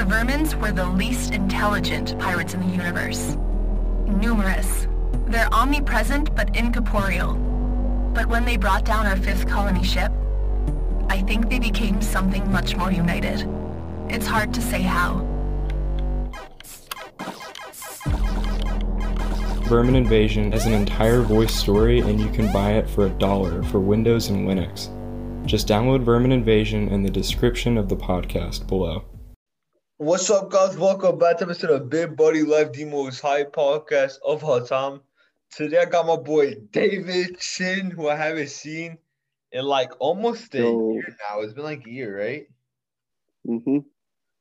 The Vermins were the least intelligent pirates in the universe. Numerous. They're omnipresent but incorporeal. But when they brought down our fifth colony ship, I think they became something much more united. It's hard to say how. Vermin Invasion is an entire voice story and you can buy it for a dollar for Windows and Linux. Just download Vermin Invasion in the description of the podcast below. What's up, guys? Welcome back to episode of Big Buddy Live, the most high podcast of all time. Today I got my boy David Chin, who I haven't seen in like almost a Yo. year now. It's been like a year, right? Mm-hmm.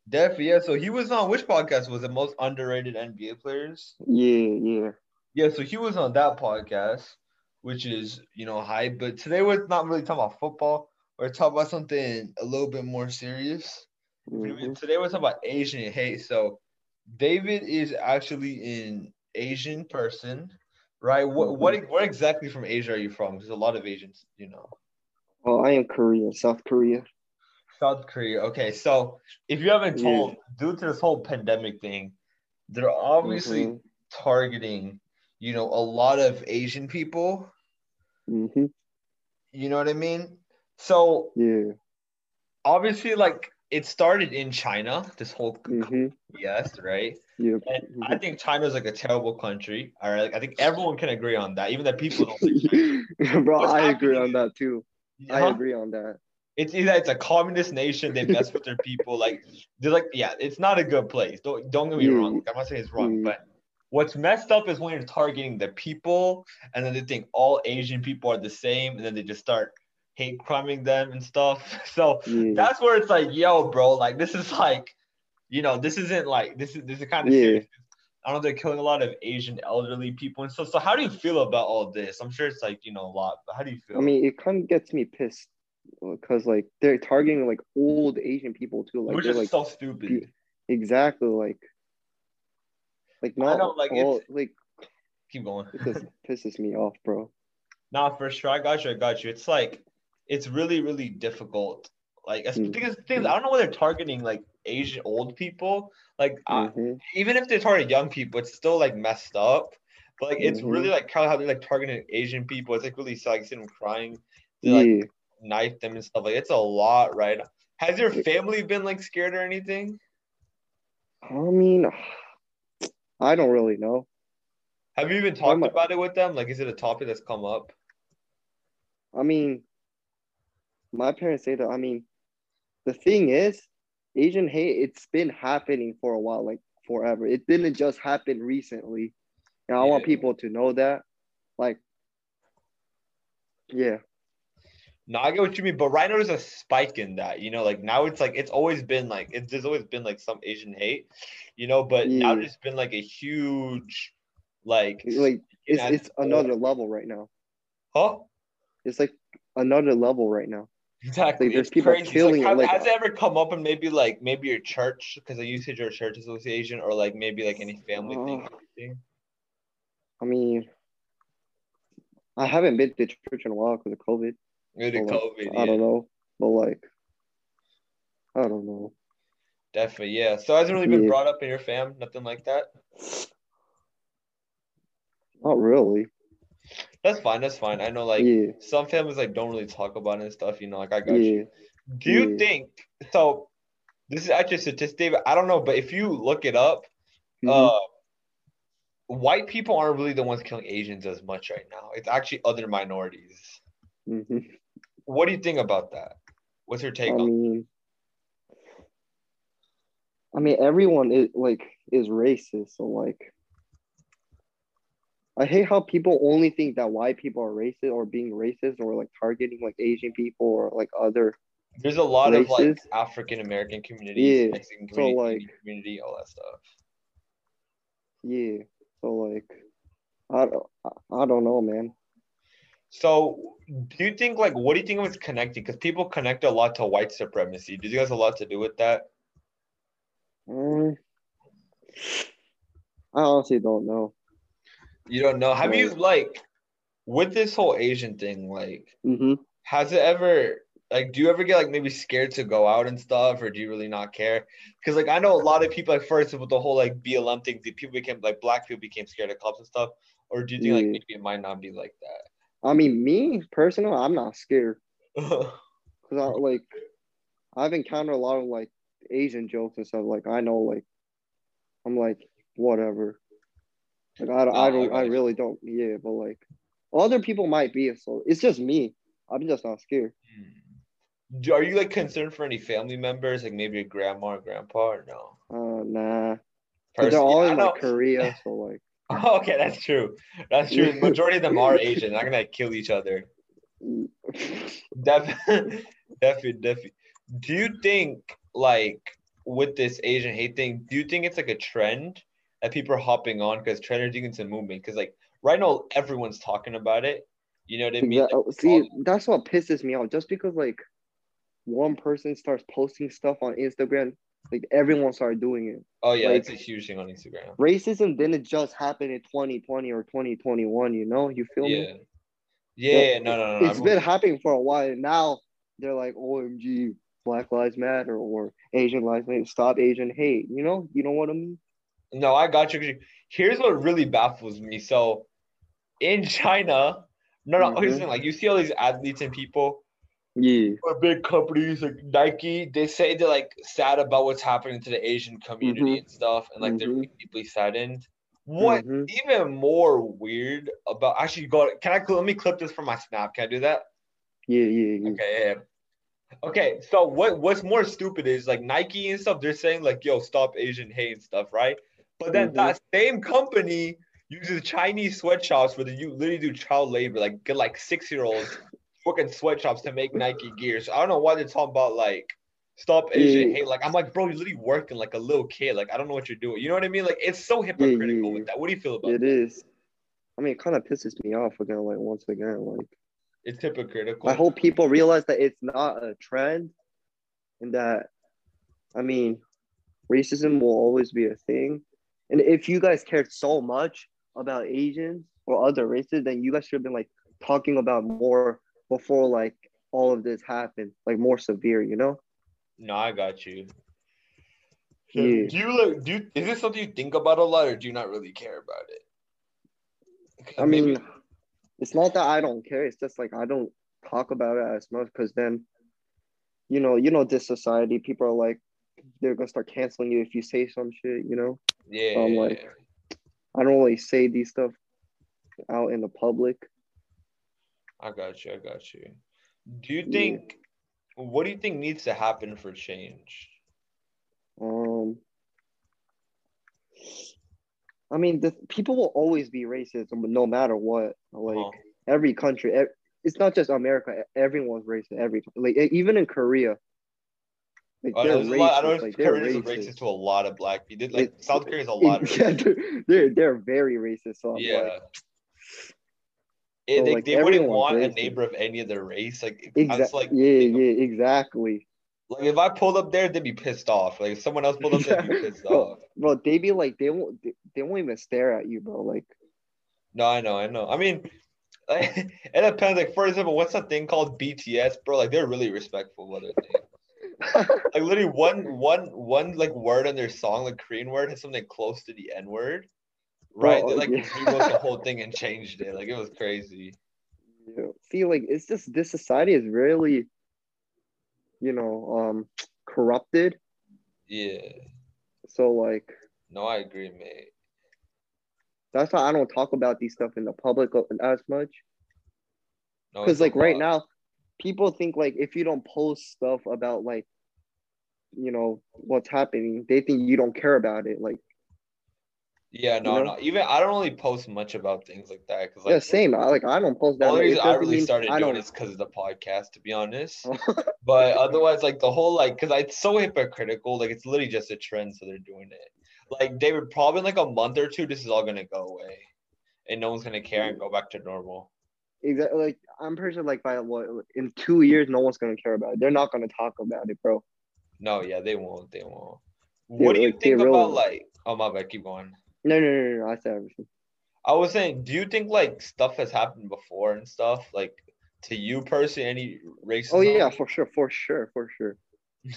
Definitely, yeah. So he was on which podcast was the Most underrated NBA players. Yeah, yeah. Yeah, so he was on that podcast, which is you know hype. But today we're not really talking about football. We're talking about something a little bit more serious. Mhm. Today we're talking about Asian hate. So David is actually an Asian person, right? What what what exactly from Asia are you from? There's a lot of Asians, you know. Oh, I am Korean, South Korea. South Korea. Okay, so if you haven't Yeah. told, due to this whole pandemic thing, they're obviously Mhm. targeting, you know, a lot of Asian people. Mm-hmm. You know what I mean? So Yeah. obviously, like it started in China. This whole Mm-hmm. yes, right? Yep. And I think China's like a terrible country. All right, like, I think everyone can agree on that, even that people don't. Bro, What's I agree on that too. I Huh? agree on that. It's either it's a communist nation, they mess with their people. Like they're like, yeah, it's not a good place. Don't don't get me Yeah. wrong. I'm not saying it's wrong, Mm. but what's messed up is when you're targeting the people, and then they think all Asian people are the same, and then they just start hate criming them and stuff. So Yeah. that's where it's like, yo, bro, like this is like, you know, this isn't like this is this is kind of Yeah. serious. I know they're killing a lot of Asian elderly people and stuff. So how do you feel about all this? I'm sure it's like you know a lot, but how do you feel? I mean, it kind of gets me pissed because like they're targeting like old Asian people too. Like which they're is like so stupid. exactly like like I not like, all it's- like Keep going. it just pisses me off, bro. Nah, for sure. I got you. I got you. It's like it's really, really difficult. Like it's- Mm. because the thing is, I don't know why they're targeting like Asian old people. Like uh, Mhm. even if they target young people, it's still like messed up. But like it's Mhm. really like kind of how they're like targeting Asian people. It's like really sad. Like, you see them crying. They like Yeah. knife them and stuff. Like it's a lot, right? Has your family been like scared or anything? I mean, I don't really know. Have you even talked about it with them? Like, is it a topic that's come up? I mean, my parents say that. I mean, the thing is, Asian hate, it's been happening for a while, like forever. It didn't just happen recently. And I want people to know that. Like, yeah. No, I get what you mean, but right now there's a spike in that. You know, like now it's like it's always been like it's there's always been like some Asian hate, you know, but now Yeah. there's been like a huge, like, Like, it's, it's another level right now. huh? It's like another level right now. Exactly. Like, there's it's people crazy. Killing it, have, like- has it ever come up and maybe like maybe your church because like you said your church association or like maybe like any family thing? Uh, or anything? I mean, I haven't been to church in a while because of COVID. Due to so, like, COVID, I don't know. But, like, I don't know. definitely, yeah. So it hasn't really been Yeah. brought up in your fam, nothing like that. Not really. That's fine. That's fine. I know like yeah. some families like don't really talk about it and stuff. You know, like I got Yeah. you. Do you Yeah. think so? This is actually a statistic. I don't know, but if you look it up, Mhm. uh, white people aren't really the ones killing Asians as much right now. It's actually other minorities. Mhm. What do you think about that? What's your take I on? mean, I mean, everyone is like is racist. So like, I hate how people only think that white people are racist or being racist or like targeting like Asian people or like other. There's a lot of like? African American communities, Yeah, Mexican so, community, like- community, all that stuff. Yeah. So like, I don't, I don't know, man. So, do you think like what do you think was connecting? Because people connect a lot to white supremacy. Do you has a lot to do with that? Mm, I honestly don't know. You don't know. Have you like with this whole Asian thing? Like, hmm has it ever like do you ever get like maybe scared to go out and stuff or do you really not care because like i know a lot of people like first with the whole like blm thing the people became like black people became scared of cops and stuff or do you think like maybe it might not be like that? I mean, me personally, I'm not scared because I like I've encountered a lot of like Asian jokes and stuff. Like I know, like I'm like whatever. Like I, don't I don't, I really don't. Yeah, but like other people might be. So it's just me. I'm just not scared. Do- are you like concerned for any family members like maybe your grandma or grandpa or no Uh, nah. they're all I in like Korea, so like okay that's true that's true The majority of them are asian they're gonna kill each other Definitely, definitely, definitely. Do you think, like, with this Asian hate thing, do you think it's like a trend that people are hopping on because is a movement? Because like right now, everyone's talking about it. You know what I mean? Exa- Like, see, that's what pisses me off. Just because like one person starts posting stuff on Instagram, like everyone started doing it. oh yeah, like- it's a huge thing on Instagram. Racism didn't just happen in 2020 or 2021. You know, you feel Yeah. me? Yeah, yeah, no, no, no. It's I'm- been happening for a while. And now they're like, OMG, Black Lives Matter or Asian Lives Matter. Stop Asian hate. You know, you know what I mean? No, I got you. Here's what really baffles me. So, in China, no, no. Here's the Mhm. thing. Like, you see all these athletes and people, Yeah. or big companies like Nike, they say they're like sad about what's happening to the Asian community Mhm. and stuff, and like they're Mhm. deeply saddened. What Mhm. even more weird about actually go can I let me clip this from my snap? Can I do that? Yeah, yeah, yeah. Okay, yeah. Okay, so what what's more stupid is like Nike and stuff, they're saying like, yo, stop Asian hate and stuff, right? But then Mhm. that same company uses Chinese sweatshops where they you literally do child labor, like get like six year olds working sweatshops to make Nike gear. So I don't know why they're talking about like stop Asian Yeah. hate. Like I'm like, bro, you're literally working like a little kid. Like I don't know what you're doing. You know what I mean? Like it's so hypocritical yeah. with that. What do you feel about It that? is. I mean, it kind of pisses me off again. Like once again, like It's hypocritical. I hope people realize that it's not a trend, and that, I mean, racism will always be a thing. And if you guys cared so much about Asians or other races, then you guys should have been like talking about more before like all of this happened, like more severe, you know? No, I got you. So, Yeah. Do you like do you, is this something you think about a lot or do you not really care about it? I mean, it's not that I don't care. It's just like I don't talk about it as much because then, you know, you know, this society, people are like, they're gonna start canceling you if you say some shit. You know, yeah, I'm like- I don't really say these stuff out in the public. I got you. I got you. Do you Yeah. think what do you think needs to happen for change? Um, I mean, the people will always be racist, no matter what. Like Uh-huh. every country, it's not just America. Everyone's racist. Every like even in Korea, like oh, I they're know, a lot, I racist. know Like they're Korea's racist. racist to a lot of black people. Like It- South is a lot of yeah, they're, they're they're very racist. So I'm yeah. like, It, So, they, like, they wouldn't want a neighbor of any of their race. Like exactly. like yeah, yeah, exactly. like if I pulled up there, they'd be pissed off. Like if someone else pulled up, they'd be pissed Bro, off. bro, they be like, they won't, they, they won't even stare at you, bro. Like, No, I know, I know. I mean, like, it depends. Like, for example, what's that thing called BTS, bro? Like, they're really respectful of other things. Like, literally, one, one, one, like word in their song, like Korean word, has something close to the N word, right? Bro, they like yeah. rewrote the whole thing and changed it. Like, it was crazy. you know, see, like, it's just this society is really, you know, um, corrupted. Yeah. So like, No, I agree, mate. that's why I don't talk about these stuff in the public as much. Because a like right now, people think like if you don't post stuff about like, you know, what's happening, they think you don't care about it. Like, Yeah, no, know? no. Even I don't really post much about things like that because, like, yeah, same. I like I don't post The only reason I really started I doing don't. it is because of the podcast, to be honest. but otherwise, like the whole like, because it's so hypocritical. Like it's literally just a trend, so they're doing it. Like they would probably in like a month or two, this is all gonna go away, and no one's gonna care and mm. go back to normal. Exactly. Like I'm pretty sure like by what in two years, no one's gonna care about it. They're not gonna talk about it, bro. No, yeah, they won't. They won't. Yeah, What do you like, think about really- like? Oh my bad, keep going. No, no, no, no. I said everything. I was saying, do you think like stuff has happened before and stuff like to you personally, any racism? Oh yeah, for sure, for sure, for sure.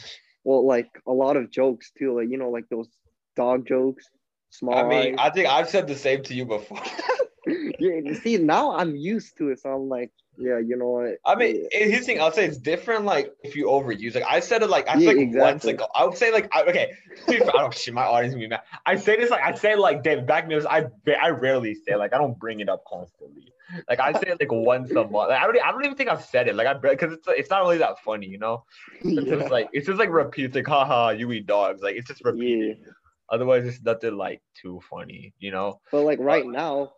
well, like a lot of jokes too, like you know, like those dog jokes. Small. I mean, eyes. I think I've said the same to you before. yeah, you see, now I'm used to it, so I'm like, yeah, you know what? I mean, yeah. his thing, I'll say it's different. Like if you overuse, like I said it, like I Yeah, said like once exactly. ago. I would say like I, okay. I don't shit. My audience be mad. I say this like I say like David back me. I I rarely say like I don't bring it up constantly. Like I say it like once a month. Like, I don't. I don't even think I've said it. Like I because it's it's not really that funny, you know. It's yeah. just like it's just like repeat like haha you eat dogs. Like it's just repeating. Otherwise, it's nothing like too funny, you know. But like uh, right now,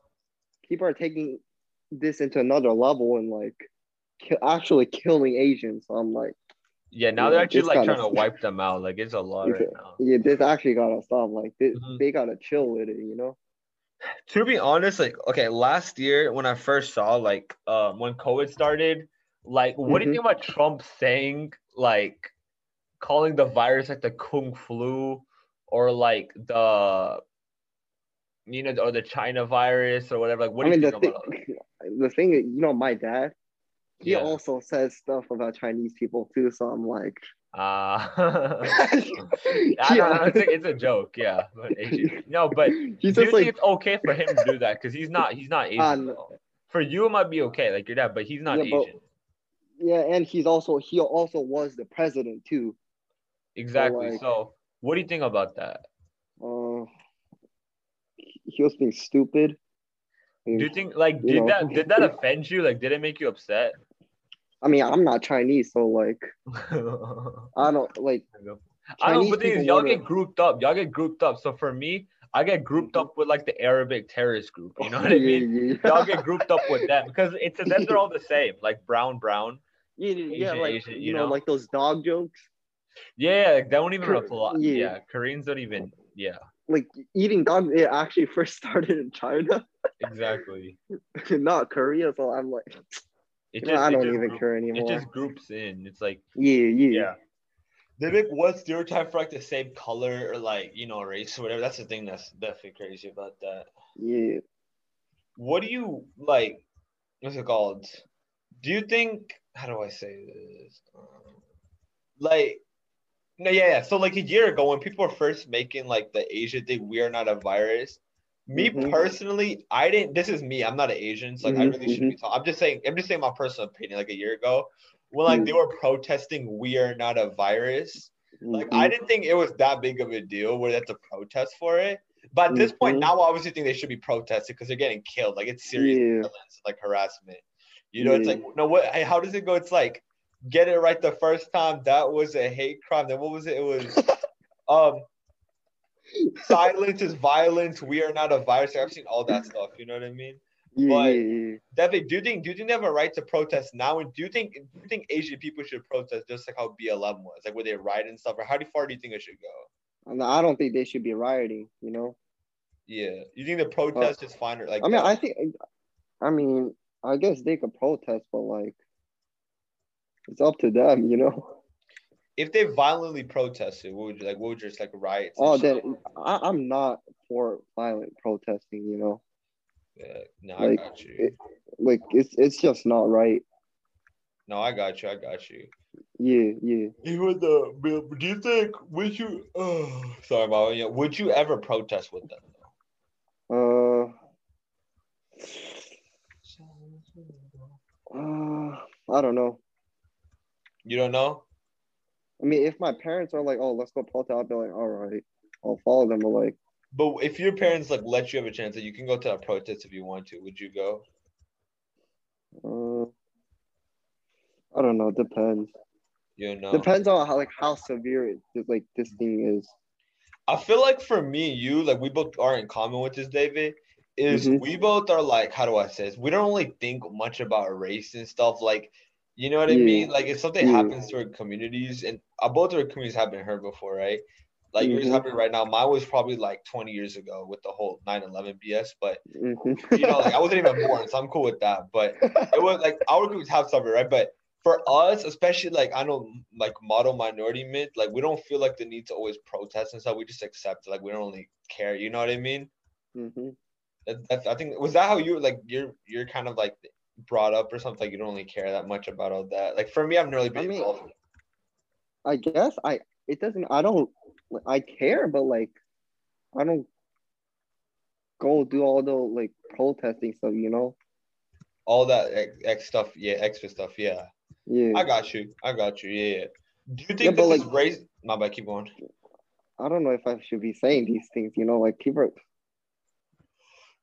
people are taking this into another level and like ki- actually killing Asians. So I'm like, Yeah, now Yeah, they're actually like trying to wipe them out. Like it's a lot right now. yeah, this actually gotta stop. Like this, Mhm. they gotta chill with it, you know? to be honest, like okay, last year when I first saw like um when COVID started, like what do you Mhm. think about Trump saying like calling the virus like the kung flu or like the you know or the China virus or whatever? Like what I do mean, you the think thing, about it? the thing, you know, my dad, he Yeah. also says stuff about Chinese people too. So I'm like, Uh, I don't know, it's, a, it's a joke, yeah. But Asian- no, but he's do you just think like, it's okay for him to do that? Because he's not he's not Asian. Uh, no. For you, it might be okay, like your dad, but he's not Yeah, but- Asian. yeah, and he's also he also was the president too. Exactly. like- so, what do you think about that? Uh, he was being stupid. Do you think like you did know. that did that offend you? Like, did it make you upset? I mean, I'm not Chinese, so like, I don't like. I don't. But the thing is, people y'all get grouped up. Y'all get grouped up. So for me, I get grouped up with like the Arabic terrorist group. You know what I mean? yeah. Y'all get grouped up with them because it's to them they're all the same, like brown, brown. Yeah, yeah, yeah, Asian, like Asian, you, you know, know? like those dog jokes, Yeah, like, they don't even apply. yeah. Yeah. Koreans don't even. Yeah, like eating dog. It actually first started in China, exactly. not Korea. So I'm like, know, I don't even group- care anymore. It just groups in. It's like Yeah, yeah, yeah. They make one stereotype for like the same color or like you know race or whatever. That's the thing that's definitely crazy about that. yeah. What do you like? What's it called? Do you think? How do I say this? Um, like, no, yeah, yeah. So like a year ago, when people were first making like the Asia thing, we are not a virus. Me Mhm. personally, I didn't. This is me. I'm not an Asian, so like I Mhm, really shouldn't be talking. I'm just saying. I'm just saying my personal opinion. Like a year ago, when like Mm. they were protesting, we are not a virus. Like. I didn't think it was that big of a deal where that's a protest for it. But at this point now, I obviously think they should be protesting because they're getting killed. Like it's serious Yeah. violence, like harassment. You know, it's like no, what? How does it go? It's like get it right the first time. That was a hate crime. Then what was it? It was um silence is violence. We are not a virus. I've seen all that stuff. You know what I mean? yeah, but- yeah. Definitely. Do you think? Do you think they have a right to protest now? And do you think? Do you think Asian people should protest just like how BLM was, like where they riot and stuff? Or how far do you think it should go? I don't think they should be rioting. You know. Yeah. You think the protest is fine or like? I mean, that? I think. I mean, I guess they could protest, but like, it's up to them. You know. if they violently protested, what would you like? What would just like riots? and Oh, then I, I'm not for violent protesting. You know, Yeah, no, like, I got you. it- like it's it's just not right. no, I got you. I got you. Yeah, yeah. Even the, but do you think would you? Oh, sorry, about yeah. Would you ever protest with them? Uh, uh, I don't know. You don't know. I mean, if my parents are like, "Oh, let's go protest," I'll be like, "All right, I'll follow them." But like, But if your parents like let you have a chance that you can go to a protest if you want to, would you go? uh, I don't know. Depends. You know. Depends on how like how severe it, like this thing is. I feel like for me and you, like we both are in common with this, David, is Mhm. we both are like, how do I say this? We don't really think much about race and stuff. Like, you know what I mean? Like if something happens to our communities, and uh, both our communities have been hurt before, right? Like yours Mhm. happening right now. Mine was probably like 20 years ago with the whole 9/11 BS, but Mhm. you know, like I wasn't even born, so I'm cool with that. But it was like our communities have suffered, right? But for us, especially like I know like model minority myth, like we don't feel like the need to always protest and stuff. We just accept. Like we don't really care. You know what I mean? Mhm. That, that's I think was that how you like you're you're kind of like brought up or something, like you don't really care that much about all that. Like for me, I've never really been I mean- involved. I guess I it doesn't I don't I care, but like I don't go do all the like protesting stuff, you know? All that ex, ex stuff, yeah, extra stuff, yeah. Yeah. I got you. I got you. Yeah. yeah. Do you think Yeah, but this is like- race? My bad. Keep going. I don't know if I should be saying these things, you know, like people are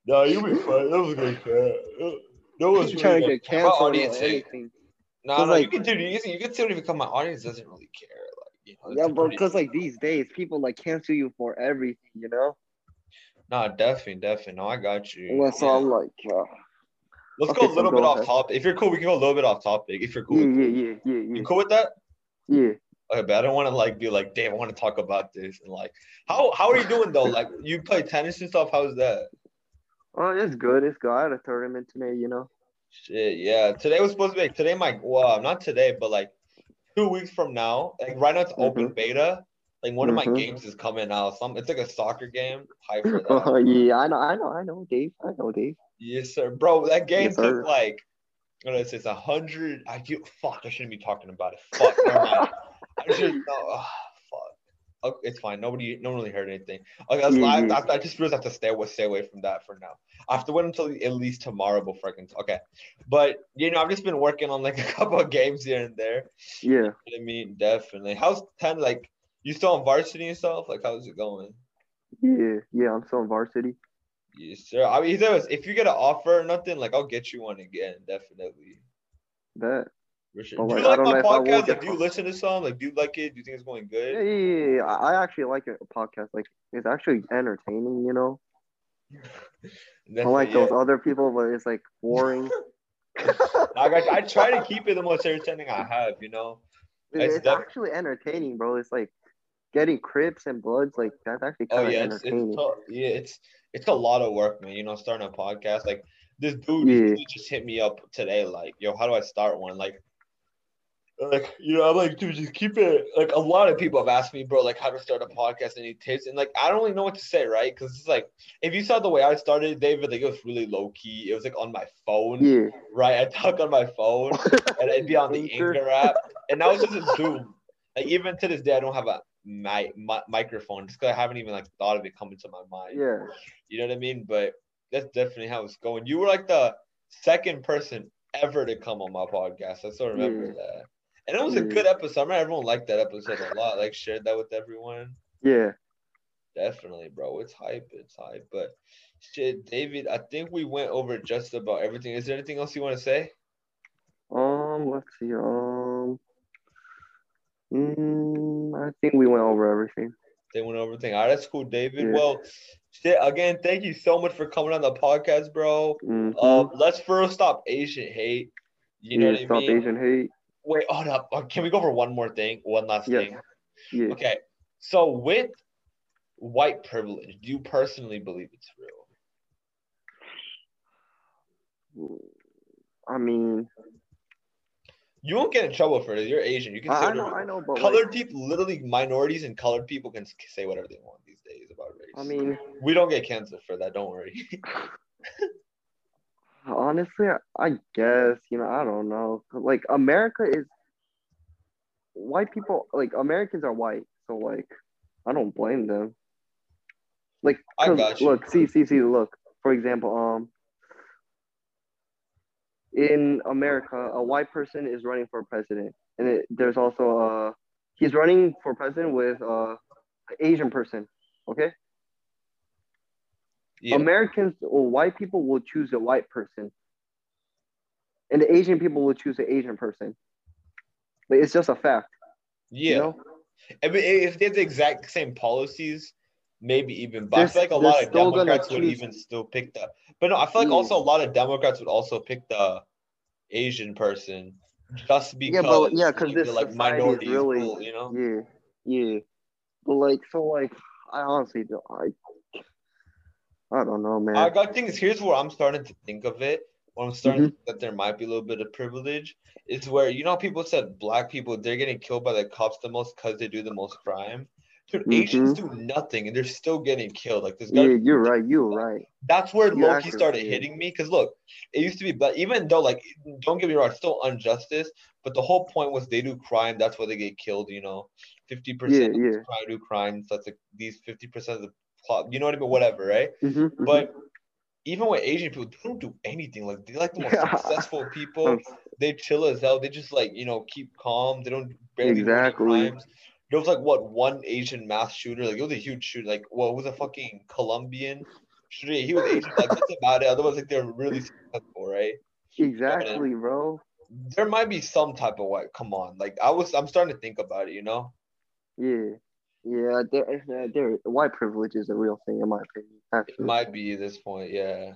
No, you'll be fine. That was good. No one's trying to get canceled or anything. no, no, you like- can do. You can, you can still become my audience. Doesn't really care. Like, you know, Yeah, pretty- because like these days people like cancel you for everything, you know? No, definitely, definitely. No, I got you. Well, so Yeah. I'm like, uh, Let's okay, go a little go bit off ahead. topic. If you're cool, we can go a little bit off topic. If you're cool, yeah, with yeah, it. yeah, yeah, you yeah, cool with that? yeah. Okay, but I don't want to like be like, damn, I want to talk about this and like, how how are you doing though? Like, you play tennis and stuff. How's that? Oh, it's good. It's good. I had a tournament today, you know. Shit, yeah. Today was supposed to be like, today. My well, not today, but like two weeks from now. Like right now, it's open Mhm. beta. Like one of my Mhm. games is coming out. Some it's like a soccer game. Hype for that. Oh yeah, I know, I know, I know, Dave. I know, Dave. Yes, sir, bro. That game Yes, took like, what is this? A hundred. I feel fuck. I shouldn't be talking about it. Fuck. I should. Oh. It's fine. Nobody, no one really heard anything. Okay, that's Yeah, mm-hmm. live. I, I just realized I have to stay away, stay away from that for now. I have to wait until at least tomorrow before I can. Okay, but you know, I've just been working on like a couple of games here and there. Yeah. You know I mean, definitely. How's ten? Like, you still on varsity and stuff? Like, how's it going? Yeah, yeah, I'm still on varsity. Yes, sir. I mean, if you get an offer or nothing, like I'll get you one again, definitely. That. For sure. But, do you I like don't my if I will podcast? get Like, do you listen to some? Like, do you like it? Do you think it's going good? yeah, yeah, yeah. I I actually like a podcast. Like, it's actually entertaining, you know. I like it, those other people, but it's like boring. I got. I try to keep it the most entertaining I have. You know. It's it's def- actually entertaining, bro. It's like getting Crips and Bloods. Like that's actually Oh kind of yeah, it's, entertaining. it's tough. yeah, it's it's a lot of work, man. You know, starting a podcast. Like this dude, Yeah. this dude just hit me up today. Like, yo, how do I start one? Like, like you know, I'm like, dude, just keep it. Like a lot of people have asked me, bro, like how to start a podcast and tips, and like I don't really know what to say, right? Because it's like if you saw the way I started, David, like it was really low key. It was like on my phone, yeah. right? I talk on my phone, and it'd be on the Anchor. App, and that was just a Zoom. Like even to this day, I don't have a mi- mi- microphone just because I haven't even like thought of it coming to my mind. Yeah. You know what I mean? But that's definitely how it's going. You were like the second person ever to come on my podcast. I still remember Yeah. that. And it was a good episode. I remember everyone liked that episode a lot. Like shared that with everyone. Yeah. Definitely, bro. It's hype. It's hype. But shit, David, I think we went over just about everything. Is there anything else you want to say? Um, let's see. Um, mm, I think we went over everything. They went over everything. All right, that's cool, David. Yeah. Well, shit, again, thank you so much for coming on the podcast, bro. Mhm. Um, let's first stop Asian hate. You know yeah, what I mean? stop mean? Asian hate. Wait, hold up. Uh, Can we go over one more thing? One last Yes. thing. Yeah. Okay. So with white privilege, do you personally believe it's real? I mean, You won't get in trouble for it. You're Asian. You can say I, I know, I know, but Colored like, people, literally minorities and colored people can say whatever they want these days about race. I mean, we don't get canceled for that. Don't worry. honestly, I, guess you know, I don't know. Like America is white people. Like Americans are white, so like, I don't blame them. Like, I 'cause, got you. look, see, see, see. Look, for example, um, in America, a white person is running for president, and it, there's also uh, he's running for president with uh, an Asian person. Okay. Yeah. Americans or white people will choose a white person, and the Asian people will choose an Asian person. Like it's just a fact. yeah. You know? I mean, if they have the exact same policies, maybe even. But I feel like a lot of Democrats would even still pick the. But no, I feel like Yeah. also a lot of Democrats would also pick the Asian person just because. Yeah, but yeah, because like, this like minorities, really you know. yeah, yeah. But like, so like, I honestly don't. I, I don't know, man. I got things. Here's where I'm starting to think of it. When I'm starting Mm-hmm. to think that there might be a little bit of privilege, is where you know people said black people they're getting killed by the cops the most because they do the most crime. Dude, Mhm. Asians do nothing and they're still getting killed. Like this guy. Yeah, you're right. You're right. That's where You're Loki accurate, started yeah. hitting me because look, it used to be, but even though like, don't get me wrong, it's still injustice. But the whole point was they do crime, that's why they get killed. You know, fifty Yeah, percent yeah. crime do crimes. That's like these fifty percent of the. You know what I mean? Whatever, right? hmm But even with Asian people, they don't do anything. Like they like the most Yeah. successful people. They chill as hell. They just like you know keep calm. They don't barely Exactly. There was like what one Asian mass shooter. Like it was a huge shooter. Like what it was a fucking Colombian shooter. He was Asian. Like that's about it. Otherwise, like they're really successful, right? exactly, bro. There might be some type of white. Come on, like I was. I'm starting to think about it. You know. Yeah. Yeah, there, uh, there, white privilege is a real thing in my opinion. It might be at this point. Yeah.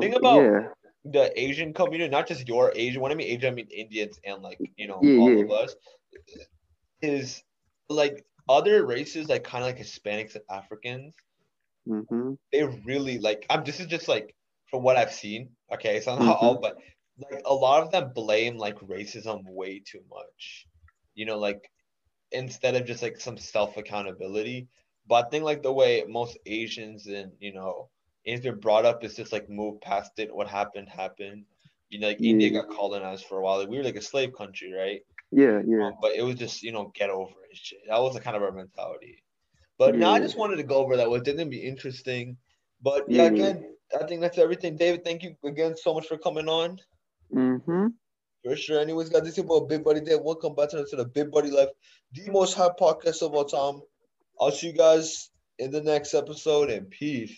think about- yeah, the Asian community, not just your Asian. When I mean Asian, I mean Indians and like you know Yeah, all yeah. of us. Is like other races, like kind of like Hispanics and Africans. hmm They really like. I'm. This is just like from what I've seen. Okay, it's not Mhm. all, but like a lot of them blame like racism way too much. You know, like instead of just like some self accountability. But I think like the way most Asians and you know Asians are brought up is just like move past it. What happened happened. You know, like India got colonized for a while. Like, we were like a slave country, right? yeah, yeah. Um, but it was just you know get over it. Shit. That was the kind of our mentality. But now I just wanted to go over that. It didn't be interesting. But yeah, Yeah. again, I think that's everything. David, thank you again so much for coming on. hmm For sure. Anyways, guys, this is about Big Buddy Day. Welcome back to the Big Buddy Life, the most high podcast of all time. I'll see you guys in the next episode and peace.